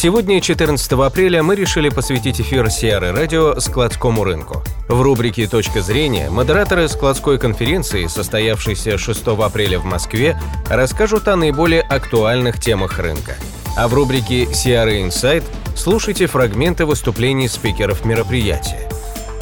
Сегодня, 14 апреля, мы решили посвятить эфир Сиары Радио складскому рынку. В рубрике «Точка зрения» модераторы складской конференции, состоявшейся 6 апреля в Москве, расскажут о наиболее актуальных темах рынка. А в рубрике «Сиары Инсайт» слушайте фрагменты выступлений спикеров мероприятия.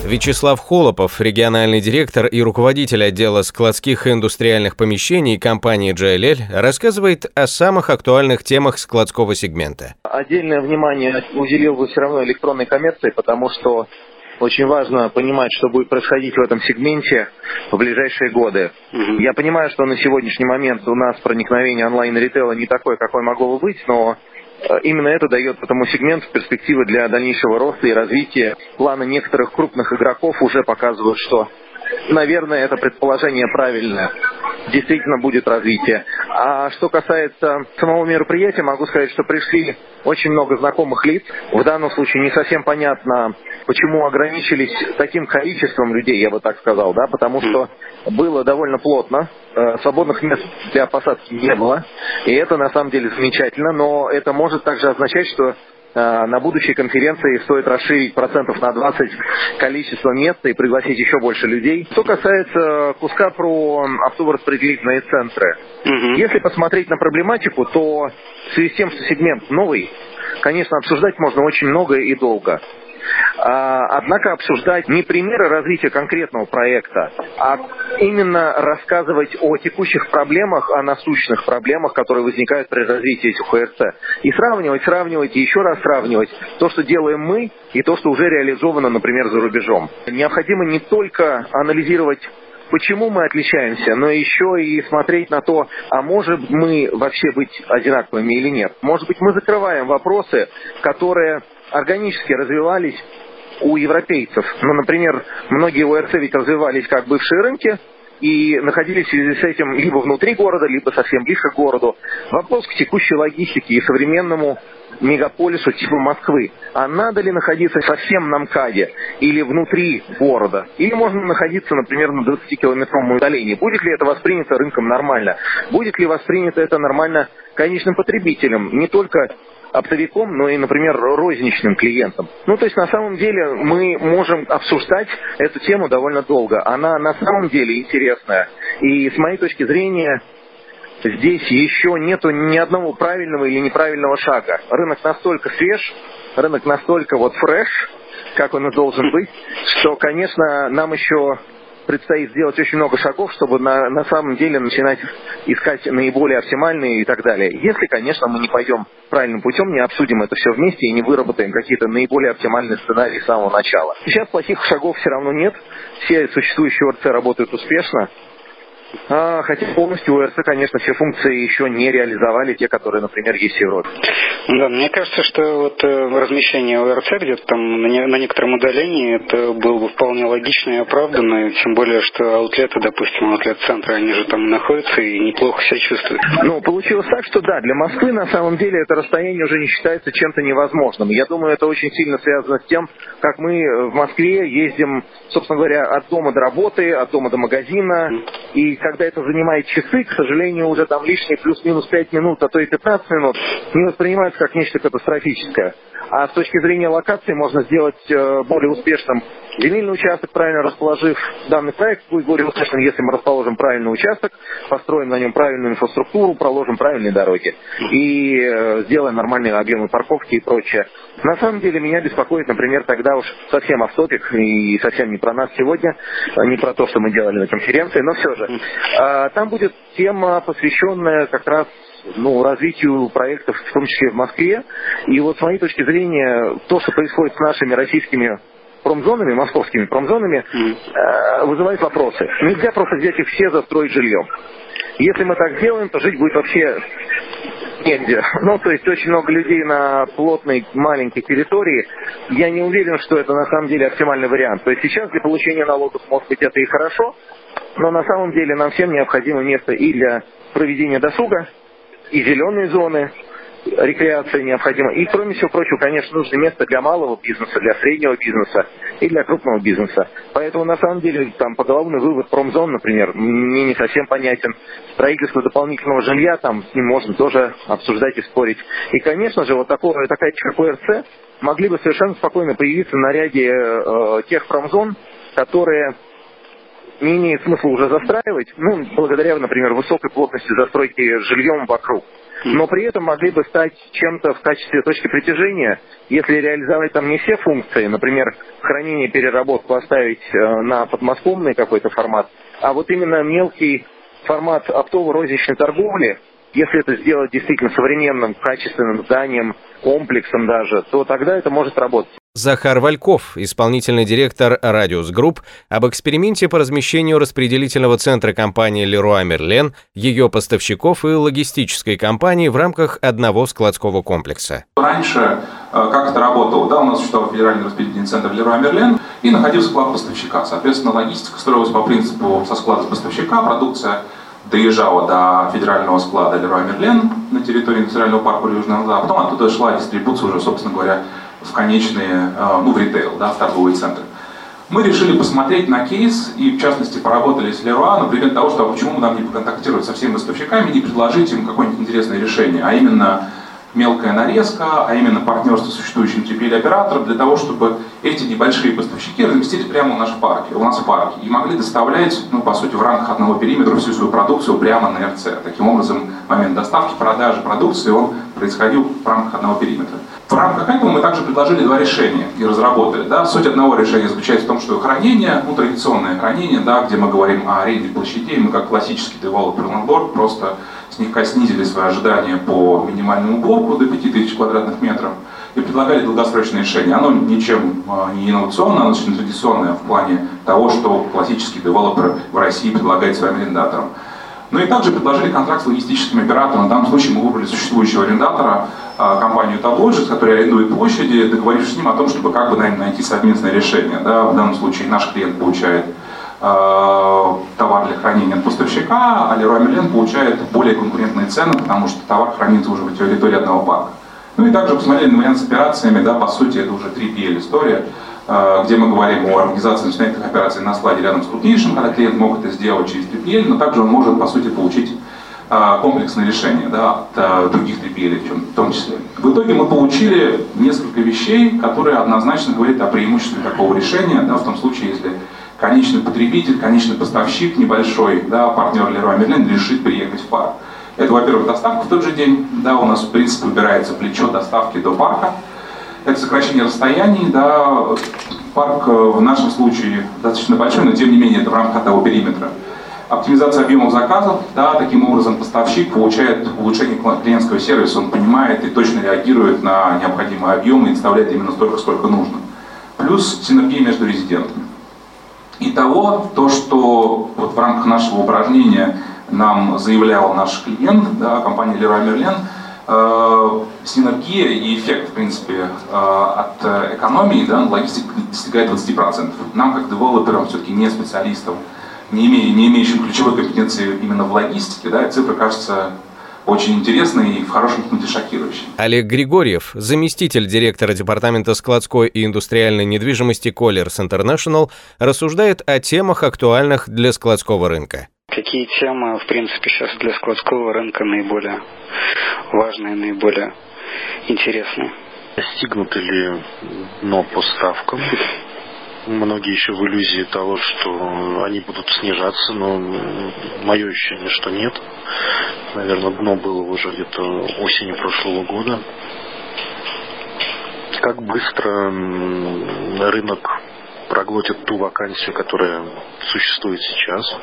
Вячеслав Холопов, региональный директор и руководитель отдела складских и индустриальных помещений компании JLL, рассказывает о самых актуальных темах складского сегмента. Отдельное внимание уделил бы все равно электронной коммерции, потому что очень важно понимать, что будет происходить в этом сегменте в ближайшие годы. Угу. Я понимаю, что на сегодняшний момент у нас проникновение онлайн-ритейла не такое, какое могло бы быть, но именно это дает этому сегменту перспективы для дальнейшего роста и развития. Планы некоторых крупных игроков уже показывают, что, наверное, это предположение правильное действительно будет развитие. А что касается самого мероприятия, могу сказать, что пришли очень много знакомых лиц. В данном случае не совсем понятно, почему ограничились таким количеством людей, я бы так сказал, да, потому что было довольно плотно, э, свободных мест для посадки не было, и это на самом деле замечательно, но это может также означать, что Э, на будущей конференции стоит расширить процентов на 20 количество мест и пригласить еще больше людей. Что касается куска про автобус-распределительные центры, угу. если посмотреть на проблематику, то в связи с тем, что сегмент новый, конечно, обсуждать можно очень много и долго. А, однако обсуждать не примеры развития конкретного проекта, а именно рассказывать о текущих проблемах, о насущных проблемах, которые возникают при развитии этих ОРЦ. И сравнивать, сравнивать и еще раз сравнивать то, что делаем мы, и то, что уже реализовано, например, за рубежом. Необходимо не только анализировать почему мы отличаемся, но еще и смотреть на то, а может мы вообще быть одинаковыми или нет. Может быть, мы закрываем вопросы, которые органически развивались у европейцев. Ну, например, многие ОРЦ ведь развивались как бывшие рынки, и находились в связи с этим либо внутри города, либо совсем ближе к городу. Вопрос к текущей логистике и современному мегаполису типа Москвы. А надо ли находиться совсем на МКАДе или внутри города? Или можно находиться, например, на 20-километровом удалении? Будет ли это воспринято рынком нормально? Будет ли воспринято это нормально конечным потребителем? Не только оптовиком, но и, например, розничным клиентам. Ну, то есть, на самом деле, мы можем обсуждать эту тему довольно долго. Она на самом деле интересная. И с моей точки зрения, здесь еще нету ни одного правильного или неправильного шага. Рынок настолько свеж, рынок настолько вот фреш, как он и должен быть, что, конечно, нам еще предстоит сделать очень много шагов, чтобы на, на самом деле начинать искать наиболее оптимальные и так далее. Если, конечно, мы не пойдем правильным путем, не обсудим это все вместе и не выработаем какие-то наиболее оптимальные сценарии с самого начала. Сейчас плохих шагов все равно нет. Все существующие ОРЦ работают успешно. А, хотя полностью УРЦ, конечно, все функции еще не реализовали, те, которые, например, есть в Европе. Да, мне кажется, что вот э, размещение УРЦ где-то там на, не, на некотором удалении, это было бы вполне логично и оправданно, тем более, что аутлеты, допустим, аутлет-центры, они же там находятся и неплохо себя чувствуют. Ну, получилось так, что да, для Москвы на самом деле это расстояние уже не считается чем-то невозможным. Я думаю, это очень сильно связано с тем, как мы в Москве ездим, собственно говоря, от дома до работы, от дома до магазина, и когда это занимает часы, к сожалению, уже там лишние плюс-минус 5 минут, а то и 15 минут, не воспринимается как нечто катастрофическое. А с точки зрения локации можно сделать э, более успешным земельный участок, правильно расположив данный проект, будет более успешным, если мы расположим правильный участок, построим на нем правильную инфраструктуру, проложим правильные дороги и э, сделаем нормальные объемы парковки и прочее. На самом деле меня беспокоит, например, тогда уж совсем автопик и совсем не про нас сегодня, а не про то, что мы делали на конференции, но все же. А, там будет тема, посвященная как раз ну, развитию проектов, в том числе в Москве. И вот с моей точки зрения, то, что происходит с нашими российскими промзонами, московскими промзонами, mm. вызывает вопросы. Нельзя просто взять их все застроить жильем. Если мы так сделаем, то жить будет вообще негде. Ну, то есть очень много людей на плотной маленькой территории. Я не уверен, что это на самом деле оптимальный вариант. То есть сейчас для получения налогов, может быть, это и хорошо, но на самом деле нам всем необходимо место и для проведения досуга, и зеленые зоны, рекреация необходима. И, кроме всего прочего, конечно, нужно место для малого бизнеса, для среднего бизнеса и для крупного бизнеса. Поэтому, на самом деле, там поголовный вывод промзон, например, мне не совсем понятен. Строительство дополнительного жилья, там с ним можно тоже обсуждать и спорить. И, конечно же, вот такое, такая как ОРЦ могли бы совершенно спокойно появиться на ряде э, тех промзон, которые не имеет смысла уже застраивать, ну, благодаря, например, высокой плотности застройки жильем вокруг но при этом могли бы стать чем-то в качестве точки притяжения, если реализовать там не все функции, например, хранение, переработку оставить э, на подмосковный какой-то формат, а вот именно мелкий формат оптово-розничной торговли, если это сделать действительно современным, качественным зданием, комплексом даже, то тогда это может работать. Захар Вальков, исполнительный директор «Радиус Групп», об эксперименте по размещению распределительного центра компании «Леруа Мерлен», ее поставщиков и логистической компании в рамках одного складского комплекса. Раньше э, как это работало? Да, у нас существовал федеральный распределительный центр «Леруа Мерлен» и находился склад поставщика. Соответственно, логистика строилась по принципу со склада поставщика, продукция доезжала до федерального склада «Леруа Мерлен» на территории национального парка Южного Запада, потом оттуда шла дистрибуция уже, собственно говоря, в конечные, э, ну, в ритейл, да, в торговые центры. Мы решили посмотреть на кейс и, в частности, поработали с Леруа на предмет того, что почему нам не поконтактировать со всеми поставщиками, не предложить им какое-нибудь интересное решение, а именно мелкая нарезка, а именно партнерство с существующим TPL-оператором для того, чтобы эти небольшие поставщики разместили прямо у нас в парке, у нас в парке и могли доставлять, ну, по сути, в рамках одного периметра всю свою продукцию прямо на РЦ. Таким образом, момент доставки, продажи продукции, он происходил в рамках одного периметра. В рамках этого мы также предложили два решения и разработали. Да? Суть одного решения заключается в том, что хранение, ну, традиционное хранение, да, где мы говорим о аренде площадей, мы как классический девелопер ландлорд просто слегка снизили свои ожидания по минимальному блоку до 5000 квадратных метров и предлагали долгосрочное решение. Оно ничем а, не инновационное, оно очень традиционное в плане того, что классический девелопер в России предлагает своим арендаторам. Ну и также предложили контракт с логистическим оператором. В данном случае мы выбрали существующего арендатора, а, компанию Tablogics, которая арендует площади, договорившись с ним о том, чтобы как бы найти совместное решение. Да, в данном случае наш клиент получает э, товар для хранения от поставщика, а Leroy Merlin получает более конкурентные цены, потому что товар хранится уже в территории одного парка. Ну и также посмотрели на вариант с операциями, да, по сути это уже 3PL история, где мы говорим о организации начинательных операций на складе рядом с крупнейшим, когда клиент мог это сделать через 3PL, но также он может, по сути, получить а, комплексное решение да, от а, других трипелей в том числе. В итоге мы получили несколько вещей, которые однозначно говорят о преимуществе такого решения, да, в том случае, если конечный потребитель, конечный поставщик небольшой, да, партнер Leroy Merlin решит приехать в парк. Это, во-первых, доставка в тот же день, да, у нас в принципе выбирается плечо доставки до парка. Это сокращение расстояний, да, парк э, в нашем случае достаточно большой, но тем не менее это в рамках того периметра оптимизация объемов заказов, да, таким образом поставщик получает улучшение клиентского сервиса, он понимает и точно реагирует на необходимые объемы и доставляет именно столько, сколько нужно. Плюс синергия между резидентами. Итого, то, что вот в рамках нашего упражнения нам заявлял наш клиент, да, компания Leroy Merlin, синергия и эффект, в принципе, э, от экономии да, логистики достигает 20%. Нам, как девелоперам, все-таки не специалистам, не, имея, не имеющим ключевой компетенции именно в логистике, да, цифра кажется очень интересной и в хорошем смысле шокирующей. Олег Григорьев, заместитель директора департамента складской и индустриальной недвижимости Colliers International, рассуждает о темах, актуальных для складского рынка. Какие темы, в принципе, сейчас для складского рынка наиболее важные, наиболее интересные? Достигнуты ли но по ставкам? Многие еще в иллюзии того, что они будут снижаться, но мое ощущение, что нет. Наверное, дно было уже где-то осенью прошлого года. Как быстро рынок проглотит ту вакансию, которая существует сейчас?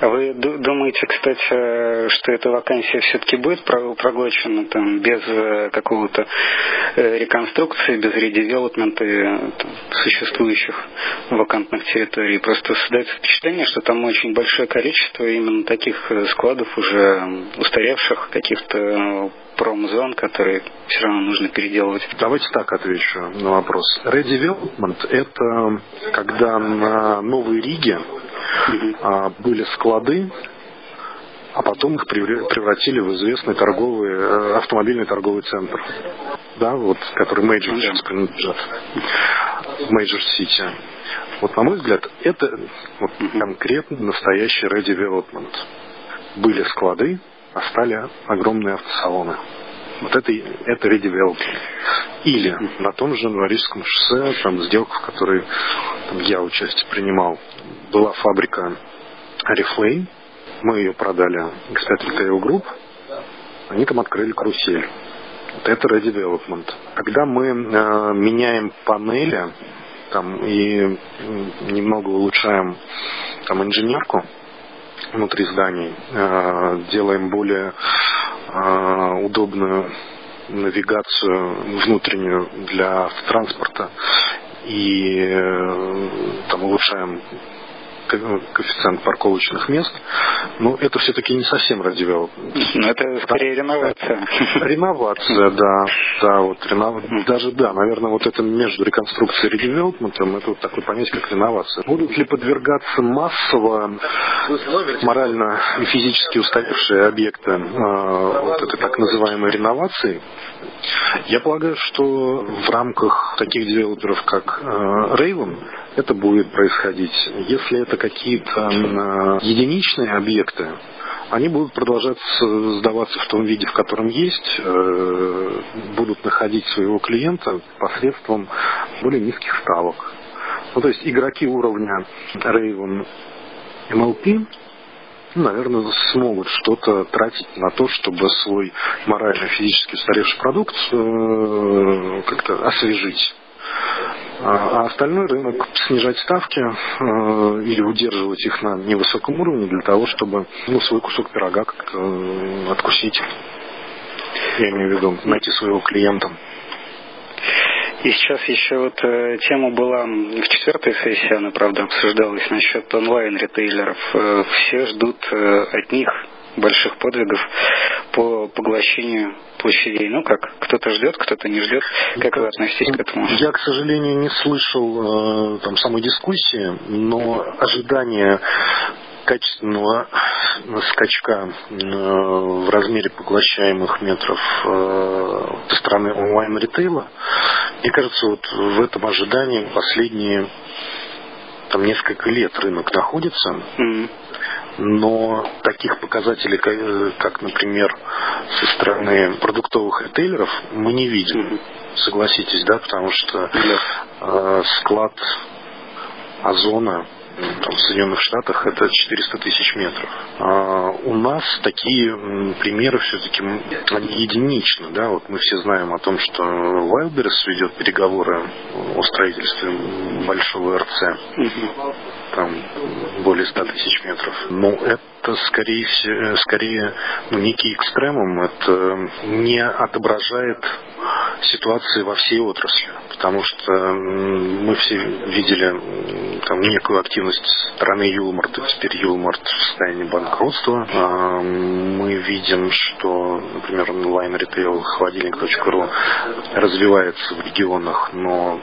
А вы думаете, кстати, что эта вакансия все-таки будет проглочена там, без э, какого-то э, реконструкции, без редевелопмента существующих вакантных территорий? Просто создается впечатление, что там очень большое количество именно таких э, складов уже устаревших, каких-то промзон, которые все равно нужно переделывать. Давайте так отвечу на вопрос. Redevelopment – это когда на Новой Риге были склады, а потом их превратили в известный торговый, э, автомобильный торговый центр, да, вот, который Major сейчас принадлежит, Major City. Вот, на мой взгляд, это вот, конкретно настоящий redevelopment. Были склады, а стали огромные автосалоны. Вот это, это redevelopment. Или на том же Новорижском шоссе, там сделка, в которой там, я участие принимал, была фабрика Oriflame, мы ее продали X5 Retail Group, они там открыли карусель. Вот это redevelopment. Когда мы э, меняем панели там, и немного улучшаем там, инженерку внутри зданий, э, делаем более удобную навигацию внутреннюю для транспорта. И э, там улучшаем коэффициент парковочных мест, но это все-таки не совсем радиовелоп. Ну, это скорее реновация. Реновация, да. Да, вот ренов... даже да, наверное, вот это между реконструкцией и редевелопментом, это вот такое понятие, как реновация. Будут ли подвергаться массово морально и физически устаревшие объекты э, вот этой так называемой реновации? Я полагаю, что в рамках таких девелоперов, как э, Raven, это будет происходить. Если это какие-то единичные объекты, они будут продолжать сдаваться в том виде, в котором есть, э, будут находить своего клиента посредством более низких ставок. Ну, то есть игроки уровня Raven MLP наверное, смогут что-то тратить на то, чтобы свой морально-физически устаревший продукт э, как-то освежить. А, а остальной рынок снижать ставки э, или удерживать их на невысоком уровне для того, чтобы ну, свой кусок пирога как-то э, откусить. Я имею в виду найти своего клиента. И сейчас еще вот э, тема была в четвертой сессии, она, правда, обсуждалась насчет онлайн-ритейлеров. Э, все ждут э, от них больших подвигов по поглощению площадей. Ну как, кто-то ждет, кто-то не ждет. Как вы относитесь к этому? Я, к сожалению, не слышал э, там самой дискуссии, но ожидание качественного скачка э, в размере поглощаемых метров э, со стороны онлайн-ритейла, мне кажется, вот в этом ожидании последние там несколько лет рынок находится. Mm-hmm но таких показателей, как, например, со стороны продуктовых ритейлеров, мы не видим. Согласитесь, да, потому что э, склад озона там, в Соединенных Штатах это 400 тысяч метров. А у нас такие примеры все-таки они единичны. Да? Вот мы все знаем о том, что Wildberries ведет переговоры о строительстве большого РЦ. Там более 100 тысяч метров. Но это скорее, скорее ну, некий экстремум. Это не отображает ситуации во всей отрасли, потому что мы все видели там некую активность стороны Юлмарта, теперь Юлмарт в состоянии банкротства. А, мы видим, что, например, онлайн-ритейл холодильник.ру развивается в регионах, но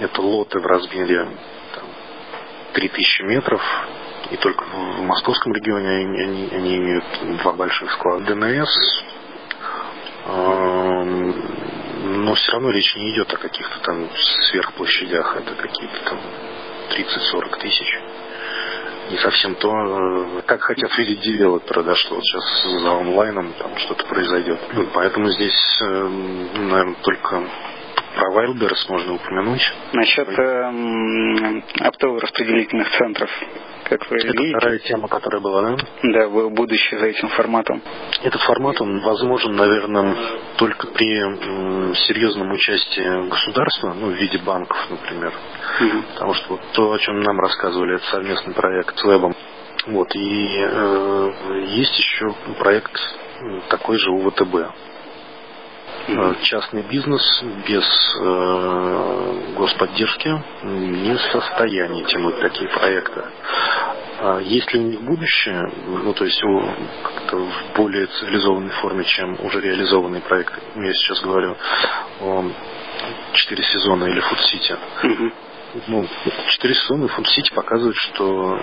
это лоты в размере там, 3000 метров, и только в московском регионе они, они, они имеют два больших склада. ДНС но все равно речь не идет о каких-то там сверхплощадях, это какие-то там 30-40 тысяч. Не совсем то, э, как хотят видеть девелоперы, да, что вот сейчас за онлайном там что-то произойдет. Ну, поэтому здесь, э, наверное, только про Wildberries можно упомянуть. Насчет э, оптово-распределительных центров как вы Это видите. вторая тема, которая была, да? Да, будущее за этим форматом. Этот формат, он возможен, наверное, только при серьезном участии государства, ну, в виде банков, например. Угу. Потому что вот то, о чем нам рассказывали, это совместный проект с Вебом Вот, и э, есть еще проект такой же у ВТБ. Э, частный бизнес без э, господдержки не в состоянии тянуть такие проекты. А есть ли у них будущее, ну то есть как-то в более цивилизованной форме, чем уже реализованные проекты? Я сейчас говорю о четыре сезона или Фуд-Сити. Ну, четыре сезона Фуд-Сити показывают, что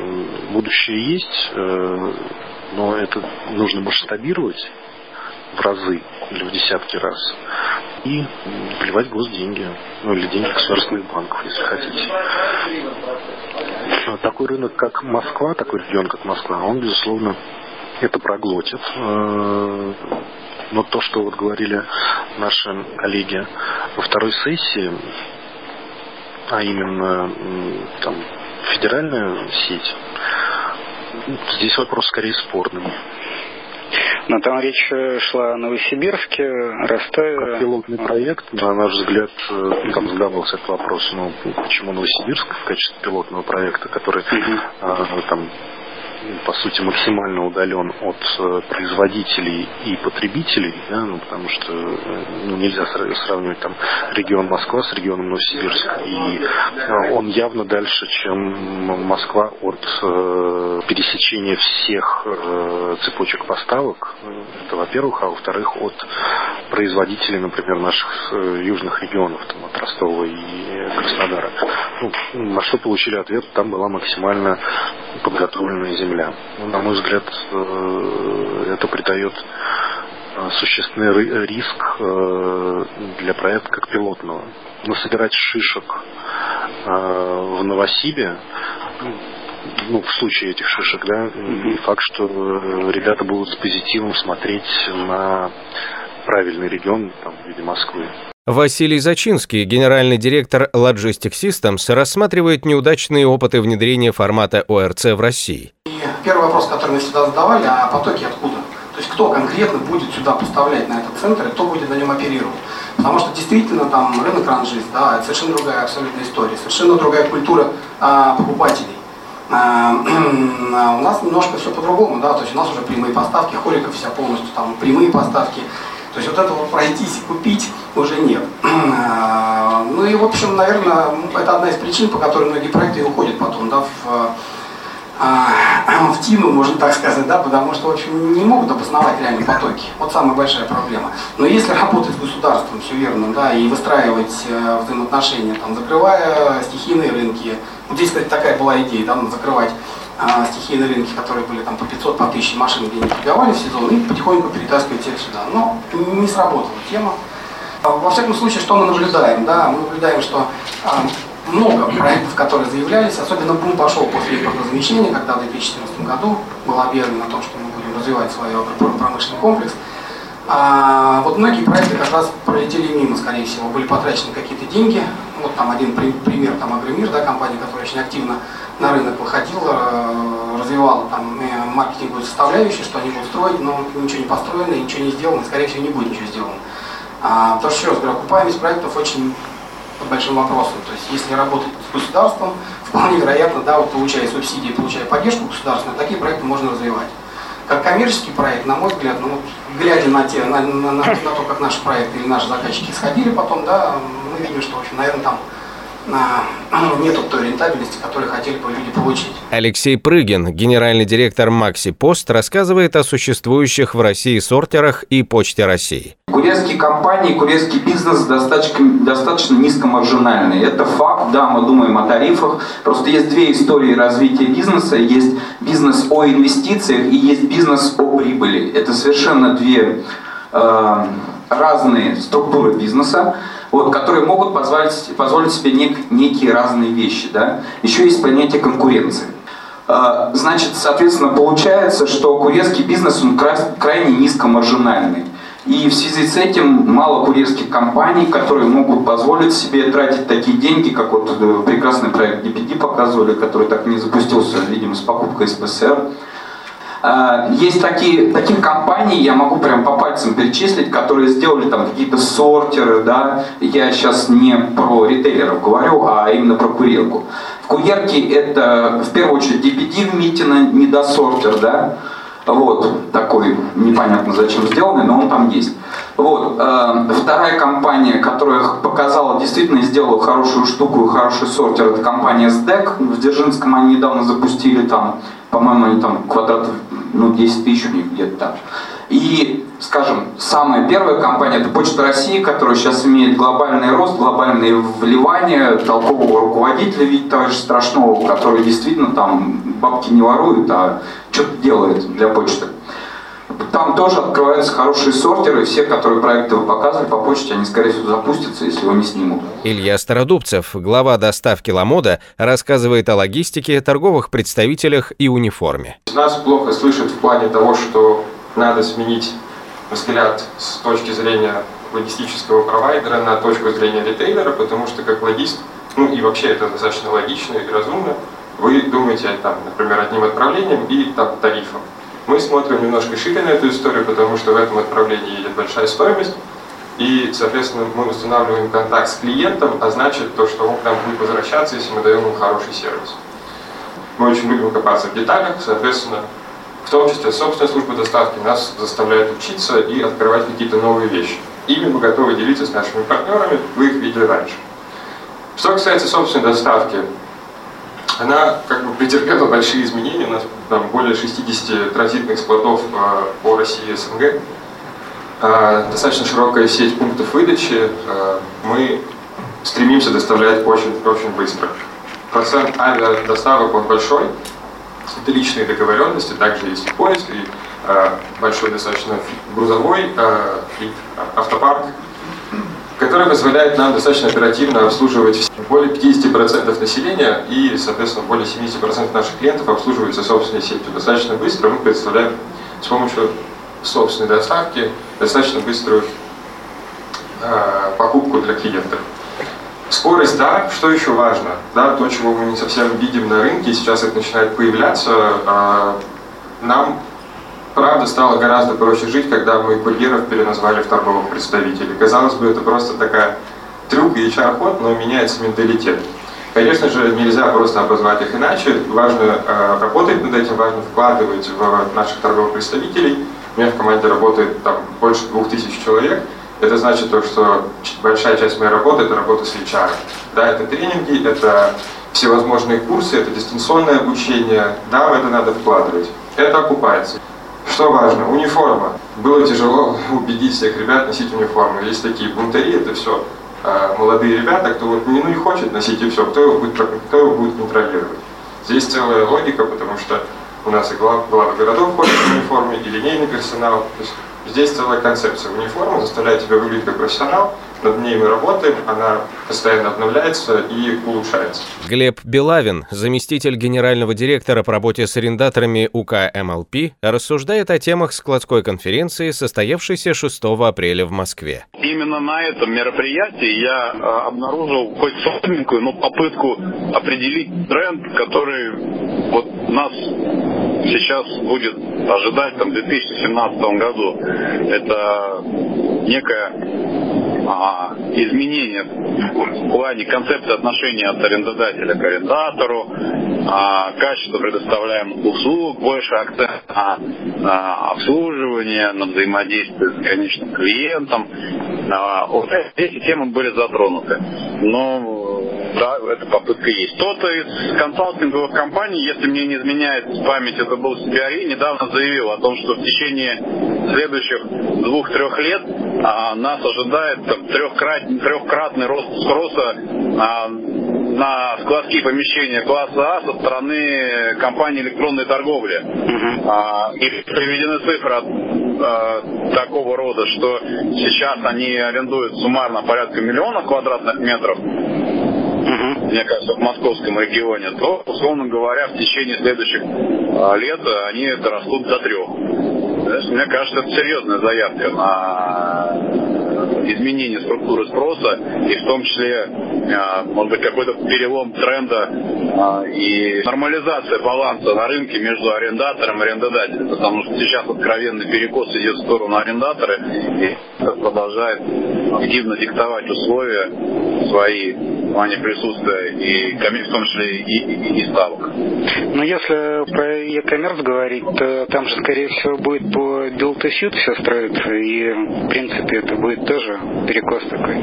будущее есть, э, но это нужно масштабировать в разы или в десятки раз и вливать госденьги, ну или деньги государственных банков, если хотите. Такой рынок, как Москва, такой регион, как Москва, он, безусловно, это проглотит. Э, но то, что вот говорили наши коллеги во второй сессии, а именно там, федеральная сеть, здесь вопрос скорее спорный. Но там речь э, шла о Новосибирске, Ростове. Как пилотный проект, на наш взгляд, э, там задавался этот вопрос, ну, почему Новосибирск в качестве пилотного проекта, который угу. а, там по сути, максимально удален от э, производителей и потребителей, да, ну, потому что э, ну, нельзя сравнивать там регион Москва с регионом Новосибирск. И э, он явно дальше, чем Москва от э, пересечения всех э, цепочек поставок. Это, во-первых, а во-вторых, от производителей, например, наших южных регионов, там, от Ростова и Краснодара. Ну, на что получили ответ, там была максимально подготовленная земля. Ну, на мой взгляд, э, это придает э, существенный риск э, для проекта как пилотного. Но собирать шишек в Новосибе, ну, в случае этих шишек, да, не факт, что ребята будут с позитивом смотреть на правильный регион там, в виде Москвы. Василий Зачинский, генеральный директор Logistic Systems, рассматривает неудачные опыты внедрения формата ОРЦ в России. И первый вопрос, который мы всегда задавали, а потоки откуда? То есть кто конкретно будет сюда поставлять на этот центр и кто будет на нем оперировать? Потому что действительно там рынок ранжист, да, это совершенно другая абсолютная история, совершенно другая культура а, покупателей. А, у нас немножко все по-другому, да, то есть у нас уже прямые поставки, холиков вся полностью там прямые поставки, то есть вот этого пройтись и купить уже нет. А, ну и, в общем, наверное, это одна из причин, по которой многие проекты уходят потом да, в, а, в тину, можно так сказать, да, потому что, в общем, не могут обосновать реальные потоки. Вот самая большая проблема. Но если работать с государством, все верно, да, и выстраивать э, взаимоотношения, там, закрывая стихийные рынки, вот здесь, кстати, такая была идея, да, закрывать а, стихийные рынки, которые были там по 500, по 1000 машин, где не торговали в сезон, и потихоньку перетаскивать их сюда. Но не сработала тема. А, во всяком случае, что мы наблюдаем? Да, мы наблюдаем, что а, много проектов, которые заявлялись, особенно бум пошел после импортозамещения, когда в 2014 году было объявлено о том, что мы будем развивать свой промышленный комплекс. А, вот многие проекты как раз пролетели мимо, скорее всего, были потрачены какие-то деньги. Вот там один пример, там Агромир, да, компания, которая очень активно на рынок выходила, э, развивала там маркетинговую составляющую, что они будут строить, но ничего не построено, ничего не сделано, скорее всего не будет ничего сделано. А, потому что, еще раз говорю, окупаемость проектов очень под большим вопросом. То есть если работать с государством, вполне вероятно, да, вот получая субсидии, получая поддержку государственную, такие проекты можно развивать. Как коммерческий проект, на мой взгляд, ну, глядя на, те, на, на, на, на то, как наши проекты или наши заказчики сходили потом, да, мы видим, что, в общем, наверное, там нету той рентабельности, которую хотели бы люди получить. Алексей Прыгин, генеральный директор Макси Пост, рассказывает о существующих в России сортерах и Почте России. Курьерские компании, курьерский бизнес достаточно, достаточно низкомаржинальный. Это факт, да, мы думаем о тарифах. Просто есть две истории развития бизнеса. Есть бизнес о инвестициях и есть бизнес о прибыли. Это совершенно две э, разные структуры бизнеса вот, которые могут позволить, позволить себе нек, некие разные вещи. Да? Еще есть понятие конкуренции. А, значит, соответственно, получается, что курьерский бизнес он крайне низкомаржинальный. И в связи с этим мало курьерских компаний, которые могут позволить себе тратить такие деньги, как вот э, прекрасный проект DPD показывали, который так и не запустился, видимо, с покупкой СПСР. Э, есть такие, таких компаний, я могу прям по пальцам перечислить, которые сделали там какие-то сортеры, да, я сейчас не про ритейлеров говорю, а именно про курилку. В курьерке это в первую очередь DPD в Митино, недосортер, да, вот, такой непонятно зачем сделанный, но он там есть. Вот. Э, вторая компания, которая показала, действительно сделала хорошую штуку хороший сортер, это компания SDEC. В Дзержинском они недавно запустили там, по-моему, они там квадратов ну, 10 тысяч у них где-то там. И, скажем, самая первая компания это Почта России, которая сейчас имеет глобальный рост, глобальные вливания, толкового руководителя Вить товарища Страшного, который действительно там бабки не ворует, а что-то делает для почты. Там тоже открываются хорошие сортеры, все, которые проекты вы показывали по почте, они, скорее всего, запустятся, если его не снимут. Илья Стародубцев, глава доставки Ламода, рассказывает о логистике, торговых представителях и униформе. Нас плохо слышат в плане того, что надо сменить взгляд с точки зрения логистического провайдера на точку зрения ритейлера, потому что как логист, ну и вообще это достаточно логично и разумно, вы думаете, там, например, одним отправлением и там, тарифом. Мы смотрим немножко шире на эту историю, потому что в этом отправлении едет большая стоимость, и, соответственно, мы устанавливаем контакт с клиентом, а значит то, что он к нам будет возвращаться, если мы даем ему хороший сервис. Мы очень любим копаться в деталях, соответственно, в том числе собственная служба доставки нас заставляет учиться и открывать какие-то новые вещи. Ими мы готовы делиться с нашими партнерами, вы их видели раньше. Что касается собственной доставки, она как бы претерпела большие изменения. У нас там более 60 транзитных складов э, по России и СНГ. Э, достаточно широкая сеть пунктов выдачи. Э, мы стремимся доставлять очень-очень быстро. Процент авиадоставок он большой, это личные договоренности, также есть и поезд, и большой достаточно грузовой и автопарк, который позволяет нам достаточно оперативно обслуживать более 50% населения и, соответственно, более 70% наших клиентов обслуживаются собственной сетью. Достаточно быстро мы представляем с помощью собственной доставки достаточно быструю э, покупку для клиентов. Скорость, да, что еще важно, да, то, чего мы не совсем видим на рынке, сейчас это начинает появляться, э, нам, правда, стало гораздо проще жить, когда мы курьеров переназвали в торговых представителей. Казалось бы, это просто такая трюк и HR-ход, но меняется менталитет. Конечно же, нельзя просто обозвать их иначе, важно э, работать над этим, важно вкладывать в наших торговых представителей. У меня в команде работает там больше двух тысяч человек – это значит то, что большая часть моей работы – это работа с HR. Да, это тренинги, это всевозможные курсы, это дистанционное обучение. Да, в это надо вкладывать. Это окупается. Что важно? Униформа. Было тяжело убедить всех ребят носить униформу. Есть такие бунтари, это все э, молодые ребята, кто вот, ну, не хочет носить и все, кто его, будет, кто его будет контролировать. Здесь целая логика, потому что у нас и глав, главы городов ходят в униформе, и линейный персонал. То есть Здесь целая концепция. Униформа заставляет тебя выглядеть как профессионал, над ней мы работаем, она постоянно обновляется и улучшается. Глеб Белавин, заместитель генерального директора по работе с арендаторами УК МЛП, рассуждает о темах складской конференции, состоявшейся 6 апреля в Москве. Именно на этом мероприятии я э, обнаружил хоть слабенькую, но попытку определить тренд, который вот нас сейчас будет ожидать там, в 2017 году. Это некое а, изменение в плане концепции отношения от арендодателя к арендатору, а, качество предоставляемых услуг, больше акцент на, на обслуживание, на взаимодействие с конечным клиентом. А, вот эти темы были затронуты. Но да, эта попытка есть. Кто-то из консалтинговых компаний, если мне не изменяет память, это был CBRE, недавно заявил о том, что в течение следующих двух-трех лет а, нас ожидает там, трехкратный, трехкратный рост спроса а, на складские помещения класса А со стороны компании электронной торговли. Uh-huh. А, и приведены цифры от, а, такого рода, что сейчас они арендуют суммарно порядка миллиона квадратных метров угу. Мне кажется, в московском регионе, то, условно говоря, в течение следующих а, лет они дорастут до трех. Мне кажется, это серьезная заявка на изменение структуры спроса и в том числе, э, может быть, какой-то перелом тренда э, и нормализация баланса на рынке между арендатором и арендодателем. Потому что сейчас откровенный перекос идет в сторону арендатора и продолжает активно диктовать условия свои плане присутствия и в том числе и, и, и ставок. Но если про e-commerce говорить, то там же, скорее всего, будет по build to suit все строится, и, в принципе, это будет тоже перекос такой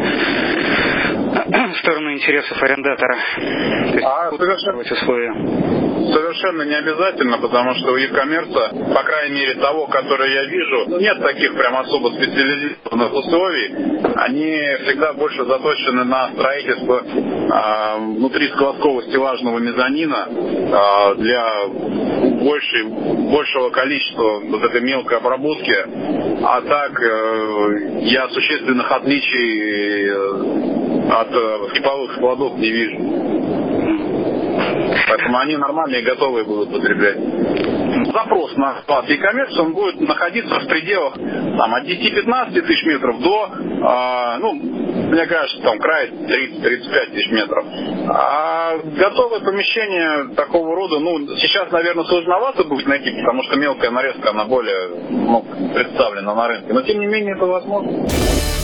в сторону интересов арендатора. То есть, а, совершенно, условия. Совершенно не обязательно, потому что у e-commerce, по крайней мере, того, который я вижу, нет таких прям особо специализированных условий. Они всегда больше заточены на строительство а, внутри складского стеллажного мезонина а, для большей, большего количества вот этой мелкой обработки. А так э, я существенных отличий э, от э, типовых складов не вижу. Поэтому они нормальные и готовые будут потреблять. Запрос на склад e-commerce, он будет находиться в пределах там, от 10-15 тысяч метров до, э, ну, мне кажется, там край 30-35 тысяч метров. А готовое помещение такого рода, ну, сейчас, наверное, сложновато будет найти, потому что мелкая нарезка, она более ну, представлена на рынке. Но, тем не менее, это возможно.